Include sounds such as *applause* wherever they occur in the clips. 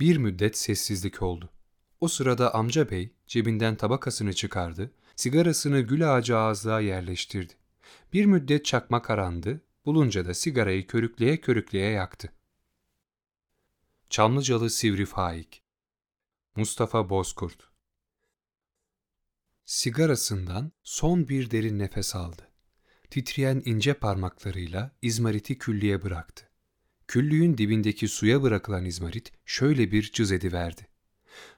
Bir müddet sessizlik oldu. O sırada amca bey cebinden tabakasını çıkardı, sigarasını gül ağacı ağızlığa yerleştirdi. Bir müddet çakma karandı, bulunca da sigarayı körükleye körükleye yaktı. Çamlıcalı Sivri Faik Mustafa Bozkurt Sigarasından son bir derin nefes aldı. Titreyen ince parmaklarıyla izmariti küllüye bıraktı. Küllüğün dibindeki suya bırakılan izmarit şöyle bir cız ediverdi.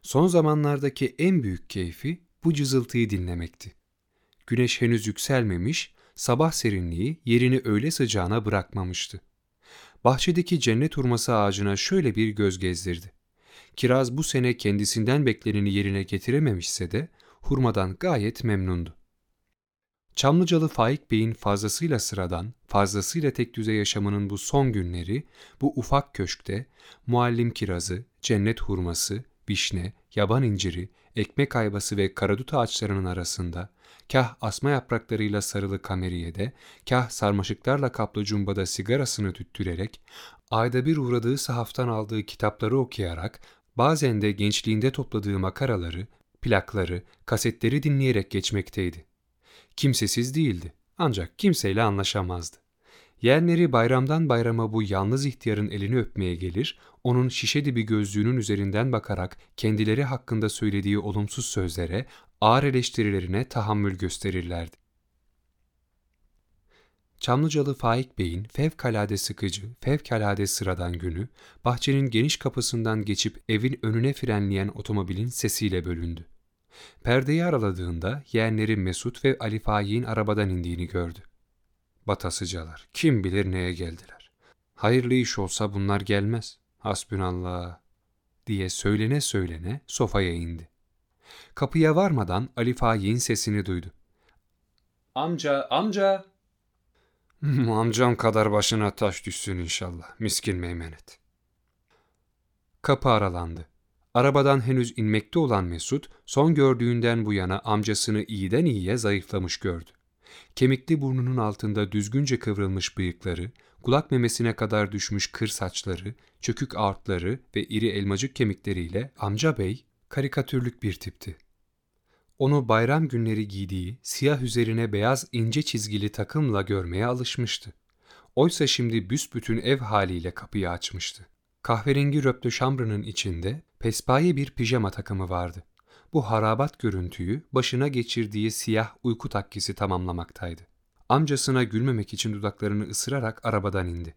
Son zamanlardaki en büyük keyfi bu cızıltıyı dinlemekti. Güneş henüz yükselmemiş, sabah serinliği yerini öyle sıcağına bırakmamıştı. Bahçedeki cennet hurması ağacına şöyle bir göz gezdirdi. Kiraz bu sene kendisinden bekleneni yerine getirememişse de hurmadan gayet memnundu. Çamlıcalı Faik Bey'in fazlasıyla sıradan, fazlasıyla tek düze yaşamının bu son günleri, bu ufak köşkte, muallim kirazı, cennet hurması, vişne, yaban inciri, ekmek ayvası ve karadut ağaçlarının arasında, kah asma yapraklarıyla sarılı kameriyede, kah sarmaşıklarla kaplı cumbada sigarasını tüttürerek, ayda bir uğradığı sahaftan aldığı kitapları okuyarak, bazen de gençliğinde topladığı makaraları, plakları, kasetleri dinleyerek geçmekteydi. Kimsesiz değildi ancak kimseyle anlaşamazdı. Yeğenleri bayramdan bayrama bu yalnız ihtiyarın elini öpmeye gelir, onun şişe dibi gözlüğünün üzerinden bakarak kendileri hakkında söylediği olumsuz sözlere, ağır eleştirilerine tahammül gösterirlerdi. Çamlıcalı Faik Bey'in fevkalade sıkıcı, fevkalade sıradan günü, bahçenin geniş kapısından geçip evin önüne frenleyen otomobilin sesiyle bölündü. Perdeyi araladığında yeğenleri Mesut ve Ali Faik'in arabadan indiğini gördü. Batasıcalar, kim bilir neye geldiler. Hayırlı iş olsa bunlar gelmez. Hasbünallah diye söylene söylene sofaya indi. Kapıya varmadan Ali Faik'in sesini duydu. Amca, amca! Amcam kadar başına taş düşsün inşallah, miskin meymenet. Kapı aralandı. Arabadan henüz inmekte olan Mesut, son gördüğünden bu yana amcasını iyiden iyiye zayıflamış gördü. Kemikli burnunun altında düzgünce kıvrılmış bıyıkları, kulak memesine kadar düşmüş kır saçları, çökük ağırtları ve iri elmacık kemikleriyle amca bey karikatürlük bir tipti. Onu bayram günleri giydiği siyah üzerine beyaz ince çizgili takımla görmeye alışmıştı. Oysa şimdi büsbütün ev haliyle kapıyı açmıştı. Kahverengi röptö şambrının içinde pespaye bir pijama takımı vardı. Bu harabat görüntüyü başına geçirdiği siyah uyku takkisi tamamlamaktaydı. Amcasına gülmemek için dudaklarını ısırarak arabadan indi.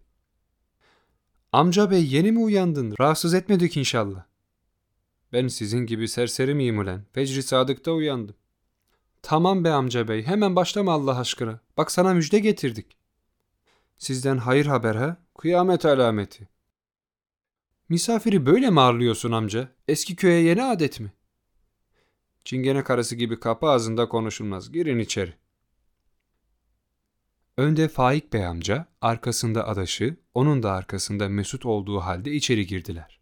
Amca bey yeni mi uyandın? Rahatsız etmedik inşallah. Ben sizin gibi serseri miyim ulen? Fecri Sadık'ta uyandım. Tamam be amca bey hemen başlama Allah aşkına. Bak sana müjde getirdik. Sizden hayır haber ha? Kıyamet alameti. Misafiri böyle mi ağırlıyorsun amca? Eski köye yeni adet mi? Çingene karısı gibi kapı ağzında konuşulmaz. Girin içeri. Önde Faik Bey amca, arkasında adaşı, onun da arkasında Mesut olduğu halde içeri girdiler.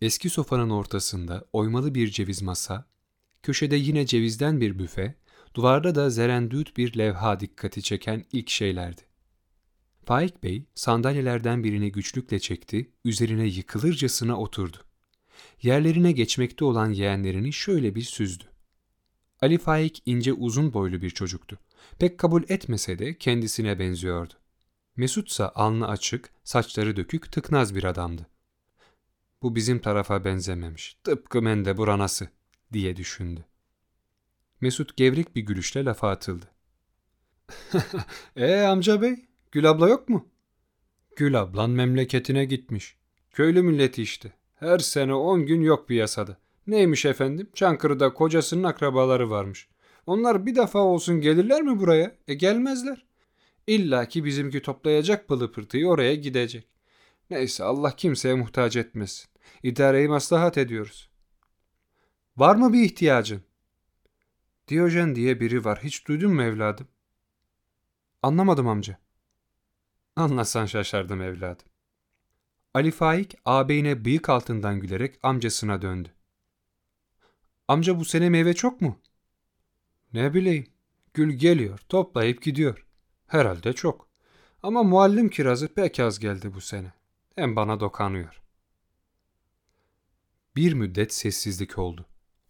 Eski sofanın ortasında oymalı bir ceviz masa, köşede yine cevizden bir büfe, duvarda da zerendüt bir levha dikkati çeken ilk şeylerdi. Faik Bey sandalyelerden birini güçlükle çekti, üzerine yıkılırcasına oturdu. Yerlerine geçmekte olan yeğenlerini şöyle bir süzdü. Ali Faik ince uzun boylu bir çocuktu. Pek kabul etmese de kendisine benziyordu. Mesut ise alnı açık, saçları dökük, tıknaz bir adamdı. Bu bizim tarafa benzememiş, tıpkı mende buranası diye düşündü. Mesut gevrek bir gülüşle lafa atıldı. ee *laughs* amca bey, Gül abla yok mu? Gül ablan memleketine gitmiş. Köylü milleti işte. Her sene on gün yok piyasada. Neymiş efendim? Çankırı'da kocasının akrabaları varmış. Onlar bir defa olsun gelirler mi buraya? E gelmezler. İlla ki bizimki toplayacak pılı pırtıyı oraya gidecek. Neyse Allah kimseye muhtaç etmesin. İdareyi maslahat ediyoruz. Var mı bir ihtiyacın? Diyojen diye biri var. Hiç duydun mu evladım? Anlamadım amca. Anlasan şaşardım evladım. Ali Faik ağabeyine bıyık altından gülerek amcasına döndü. Amca bu sene meyve çok mu? Ne bileyim. Gül geliyor, toplayıp gidiyor. Herhalde çok. Ama muallim kirazı pek az geldi bu sene. Hem bana dokanıyor. Bir müddet sessizlik oldu.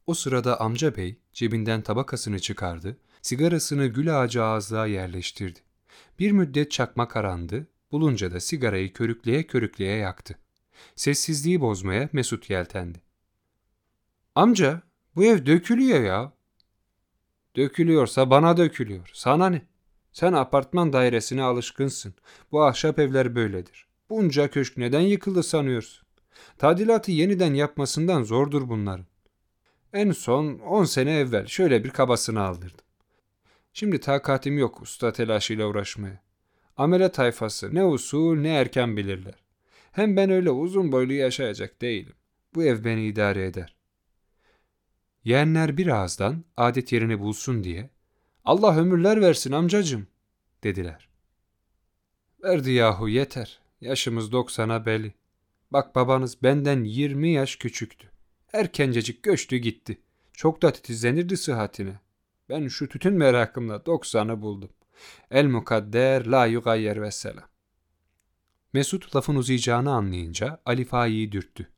O sırada amca bey cebinden tabakasını çıkardı, sigarasını gül ağacı ağızlığa yerleştirdi. Bir müddet çakma karandı, bulunca da sigarayı körükleye körükleye yaktı. Sessizliği bozmaya Mesut yeltendi. Amca, bu ev dökülüyor ya. Dökülüyorsa bana dökülüyor. Sana ne? Sen apartman dairesine alışkınsın. Bu ahşap evler böyledir. Bunca köşk neden yıkıldı sanıyorsun? Tadilatı yeniden yapmasından zordur bunların. En son 10 sene evvel şöyle bir kabasını aldırdım. Şimdi takatim yok usta telaşıyla uğraşmaya. Amele tayfası ne usul ne erken bilirler. Hem ben öyle uzun boylu yaşayacak değilim. Bu ev beni idare eder. Yeğenler bir ağızdan adet yerini bulsun diye Allah ömürler versin amcacım dediler. Verdi yahu yeter. Yaşımız doksana belli. Bak babanız benden 20 yaş küçüktü. Erkencecik göçtü gitti. Çok da titizlenirdi sıhhatine. Ben şu tütün merakımla doksanı buldum. El mukadder la yugayyer vesselam. Mesut lafın uzayacağını anlayınca Ali Faik'i dürttü.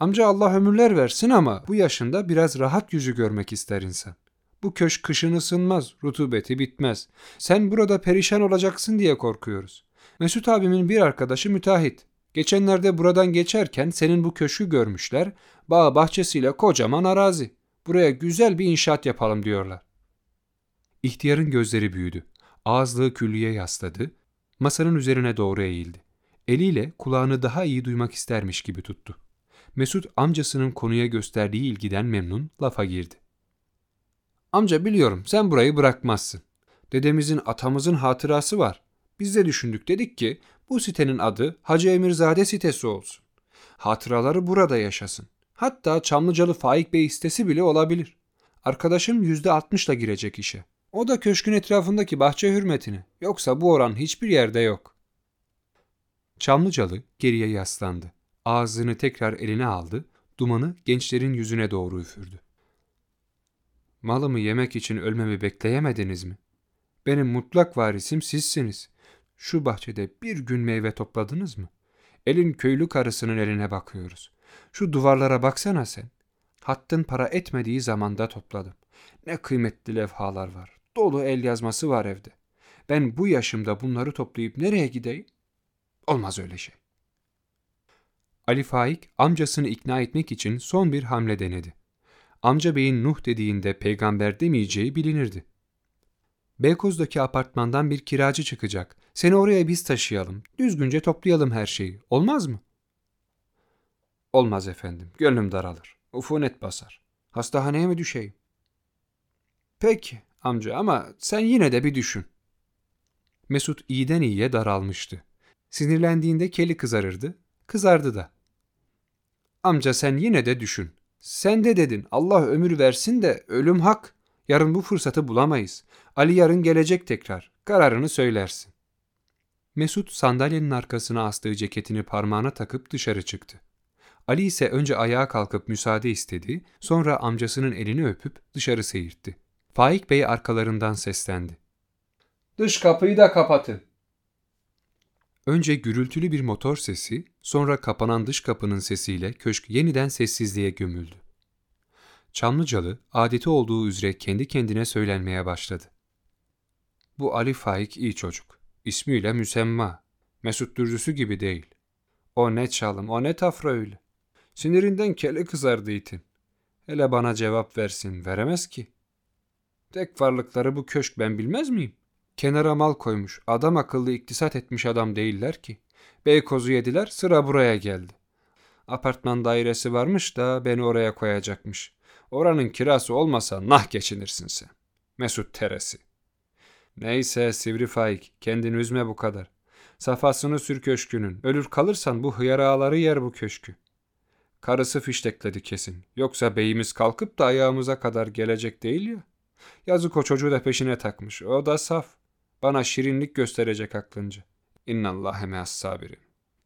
Amca Allah ömürler versin ama bu yaşında biraz rahat yüzü görmek ister insan. Bu köşk kışın ısınmaz, rutubeti bitmez. Sen burada perişan olacaksın diye korkuyoruz. Mesut abimin bir arkadaşı müteahhit. Geçenlerde buradan geçerken senin bu köşkü görmüşler. Bağ bahçesiyle kocaman arazi. Buraya güzel bir inşaat yapalım diyorlar. İhtiyarın gözleri büyüdü. Ağızlığı küllüye yasladı. Masanın üzerine doğru eğildi. Eliyle kulağını daha iyi duymak istermiş gibi tuttu. Mesut amcasının konuya gösterdiği ilgiden memnun lafa girdi. Amca biliyorum sen burayı bırakmazsın. Dedemizin atamızın hatırası var. Biz de düşündük dedik ki bu sitenin adı Hacı Emirzade sitesi olsun. Hatıraları burada yaşasın. Hatta Çamlıcalı Faik Bey sitesi bile olabilir. Arkadaşım yüzde altmışla girecek işe. O da köşkün etrafındaki bahçe hürmetine. Yoksa bu oran hiçbir yerde yok. Çamlıcalı geriye yaslandı. Ağzını tekrar eline aldı. Dumanı gençlerin yüzüne doğru üfürdü. Malımı yemek için ölmemi bekleyemediniz mi? Benim mutlak varisim sizsiniz. Şu bahçede bir gün meyve topladınız mı? Elin köylü karısının eline bakıyoruz. Şu duvarlara baksana sen. Hattın para etmediği zamanda topladım. Ne kıymetli levhalar var. Dolu el yazması var evde. Ben bu yaşımda bunları toplayıp nereye gideyim? Olmaz öyle şey. Ali Faik amcasını ikna etmek için son bir hamle denedi. Amca beyin Nuh dediğinde peygamber demeyeceği bilinirdi. Beykoz'daki apartmandan bir kiracı çıkacak. Seni oraya biz taşıyalım. Düzgünce toplayalım her şeyi. Olmaz mı? Olmaz efendim. Gönlüm daralır. Ufunet basar. Hastahaneye mi düşeyim? Peki amca ama sen yine de bir düşün. Mesut iyiden iyiye daralmıştı. Sinirlendiğinde keli kızarırdı. Kızardı da. Amca sen yine de düşün. Sen de dedin Allah ömür versin de ölüm hak. Yarın bu fırsatı bulamayız. Ali yarın gelecek tekrar. Kararını söylersin. Mesut sandalyenin arkasına astığı ceketini parmağına takıp dışarı çıktı. Ali ise önce ayağa kalkıp müsaade istedi, sonra amcasının elini öpüp dışarı seyirtti. Faik Bey arkalarından seslendi. Dış kapıyı da kapatın. Önce gürültülü bir motor sesi, sonra kapanan dış kapının sesiyle köşk yeniden sessizliğe gömüldü. Çamlıcalı adeti olduğu üzere kendi kendine söylenmeye başladı. Bu Ali Faik iyi çocuk. İsmiyle müsemma. Mesut Dürzüsü gibi değil. O ne çalım, o ne tafra öyle. Sinirinden kele kızardı itin. Hele bana cevap versin, veremez ki. Tek varlıkları bu köşk ben bilmez miyim? Kenara mal koymuş, adam akıllı iktisat etmiş adam değiller ki. Beykoz'u yediler, sıra buraya geldi. Apartman dairesi varmış da beni oraya koyacakmış. Oranın kirası olmasa nah geçinirsin sen. Mesut teresi. Neyse sivri faik, kendini üzme bu kadar. Safasını sür köşkünün. Ölür kalırsan bu hıyar ağları yer bu köşkü. Karısı fiştekledi kesin. Yoksa beyimiz kalkıp da ayağımıza kadar gelecek değil ya. Yazık o çocuğu da peşine takmış. O da saf. Bana şirinlik gösterecek aklınca. İnnallâhe meas sabirin.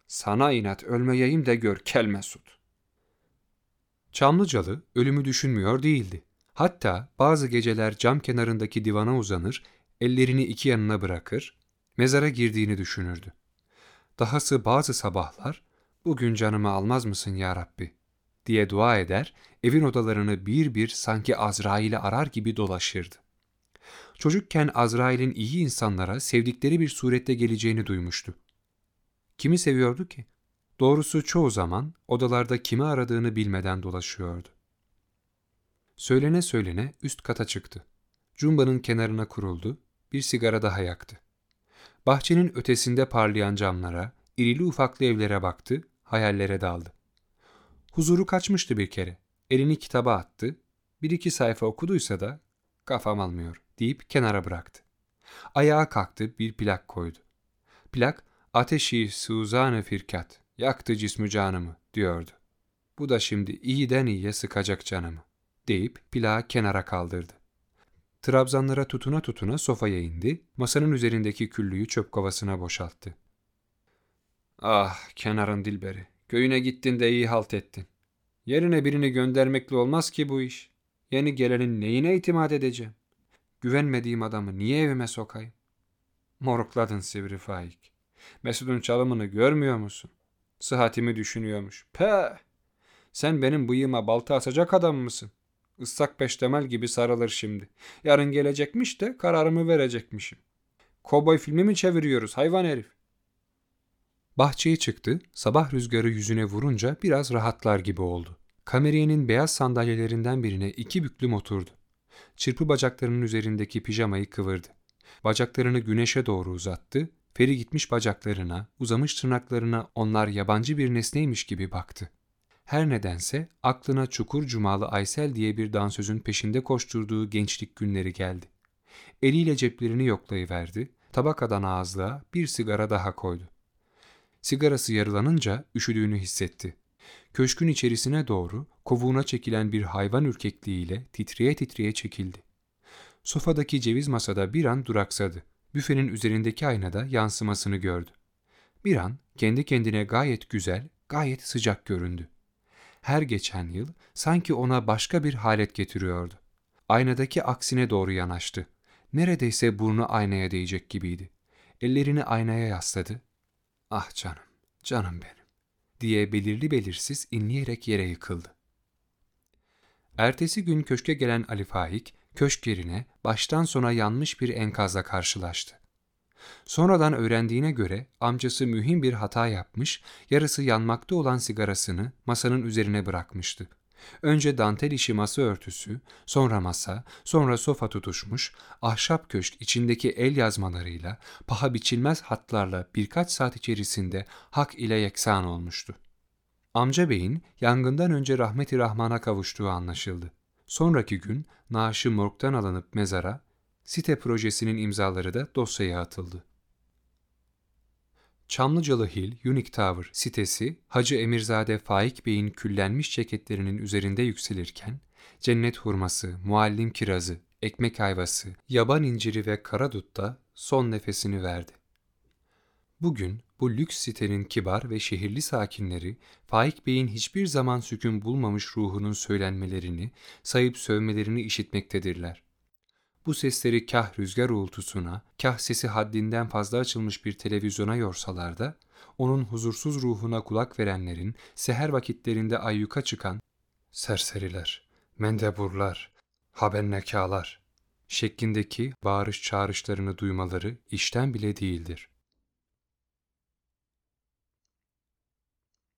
Sana inat ölmeyeyim de gör kel mesut. Çamlıcalı ölümü düşünmüyor değildi. Hatta bazı geceler cam kenarındaki divana uzanır, ellerini iki yanına bırakır, mezara girdiğini düşünürdü. Dahası bazı sabahlar, bugün canımı almaz mısın ya Rabbi diye dua eder, evin odalarını bir bir sanki Azrail'i arar gibi dolaşırdı. Çocukken Azrail'in iyi insanlara sevdikleri bir surette geleceğini duymuştu. Kimi seviyordu ki? Doğrusu çoğu zaman odalarda kimi aradığını bilmeden dolaşıyordu. Söylene söylene üst kata çıktı. Cumbanın kenarına kuruldu, bir sigara daha yaktı. Bahçenin ötesinde parlayan camlara, irili ufaklı evlere baktı, hayallere daldı. Huzuru kaçmıştı bir kere. Elini kitaba attı. Bir iki sayfa okuduysa da kafam almıyor deyip kenara bıraktı. Ayağa kalktı bir plak koydu. Plak ateşi suzanı firkat yaktı cismü canımı diyordu. Bu da şimdi iyiden iyiye sıkacak canımı deyip plağı kenara kaldırdı. Trabzanlara tutuna tutuna sofaya indi, masanın üzerindeki küllüyü çöp kovasına boşalttı. Ah kenarın dilberi, köyüne gittin de iyi halt ettin. Yerine birini göndermekle olmaz ki bu iş. Yeni gelenin neyine itimat edeceğim? Güvenmediğim adamı niye evime sokayım? Morukladın sivri faik. Mesud'un çalımını görmüyor musun? Sıhhatimi düşünüyormuş. Pe! Sen benim bıyığıma balta asacak adam mısın? Issak peştemel gibi sarılır şimdi. Yarın gelecekmiş de kararımı verecekmişim. Kovboy filmi mi çeviriyoruz hayvan herif? Bahçeye çıktı, sabah rüzgarı yüzüne vurunca biraz rahatlar gibi oldu. Kameriyenin beyaz sandalyelerinden birine iki büklüm oturdu. Çırpı bacaklarının üzerindeki pijamayı kıvırdı. Bacaklarını güneşe doğru uzattı, feri gitmiş bacaklarına, uzamış tırnaklarına onlar yabancı bir nesneymiş gibi baktı. Her nedense aklına Çukur Cumalı Aysel diye bir dansözün peşinde koşturduğu gençlik günleri geldi. Eliyle ceplerini yoklayıverdi, tabakadan ağızlığa bir sigara daha koydu. Sigarası yarılanınca üşüdüğünü hissetti. Köşkün içerisine doğru kovuğuna çekilen bir hayvan ürkekliğiyle titreye titreye çekildi. Sofadaki ceviz masada bir an duraksadı. Büfenin üzerindeki aynada yansımasını gördü. Bir an kendi kendine gayet güzel, gayet sıcak göründü. Her geçen yıl sanki ona başka bir halet getiriyordu. Aynadaki aksine doğru yanaştı. Neredeyse burnu aynaya değecek gibiydi. Ellerini aynaya yasladı. Ah canım, canım benim diye belirli belirsiz inleyerek yere yıkıldı. Ertesi gün köşke gelen Ali Faik, köşk yerine baştan sona yanmış bir enkazla karşılaştı. Sonradan öğrendiğine göre amcası mühim bir hata yapmış, yarısı yanmakta olan sigarasını masanın üzerine bırakmıştı. Önce dantel işi masa örtüsü, sonra masa, sonra sofa tutuşmuş, ahşap köşk içindeki el yazmalarıyla, paha biçilmez hatlarla birkaç saat içerisinde hak ile yeksan olmuştu. Amca beyin yangından önce rahmeti rahmana kavuştuğu anlaşıldı. Sonraki gün naaşı morgdan alınıp mezara, site projesinin imzaları da dosyaya atıldı. Çamlıcalı Hill Unique Tower sitesi Hacı Emirzade Faik Bey'in küllenmiş ceketlerinin üzerinde yükselirken cennet hurması, muallim kirazı, ekmek ayvası, yaban inciri ve karadut da son nefesini verdi. Bugün bu lüks sitenin kibar ve şehirli sakinleri Faik Bey'in hiçbir zaman sükun bulmamış ruhunun söylenmelerini, sayıp sövmelerini işitmektedirler. Bu sesleri kah rüzgar uğultusuna, kah sesi haddinden fazla açılmış bir televizyona yorsalar da, onun huzursuz ruhuna kulak verenlerin seher vakitlerinde ayyuka çıkan serseriler, mendeburlar, habennekalar şeklindeki bağırış çağrışlarını duymaları işten bile değildir.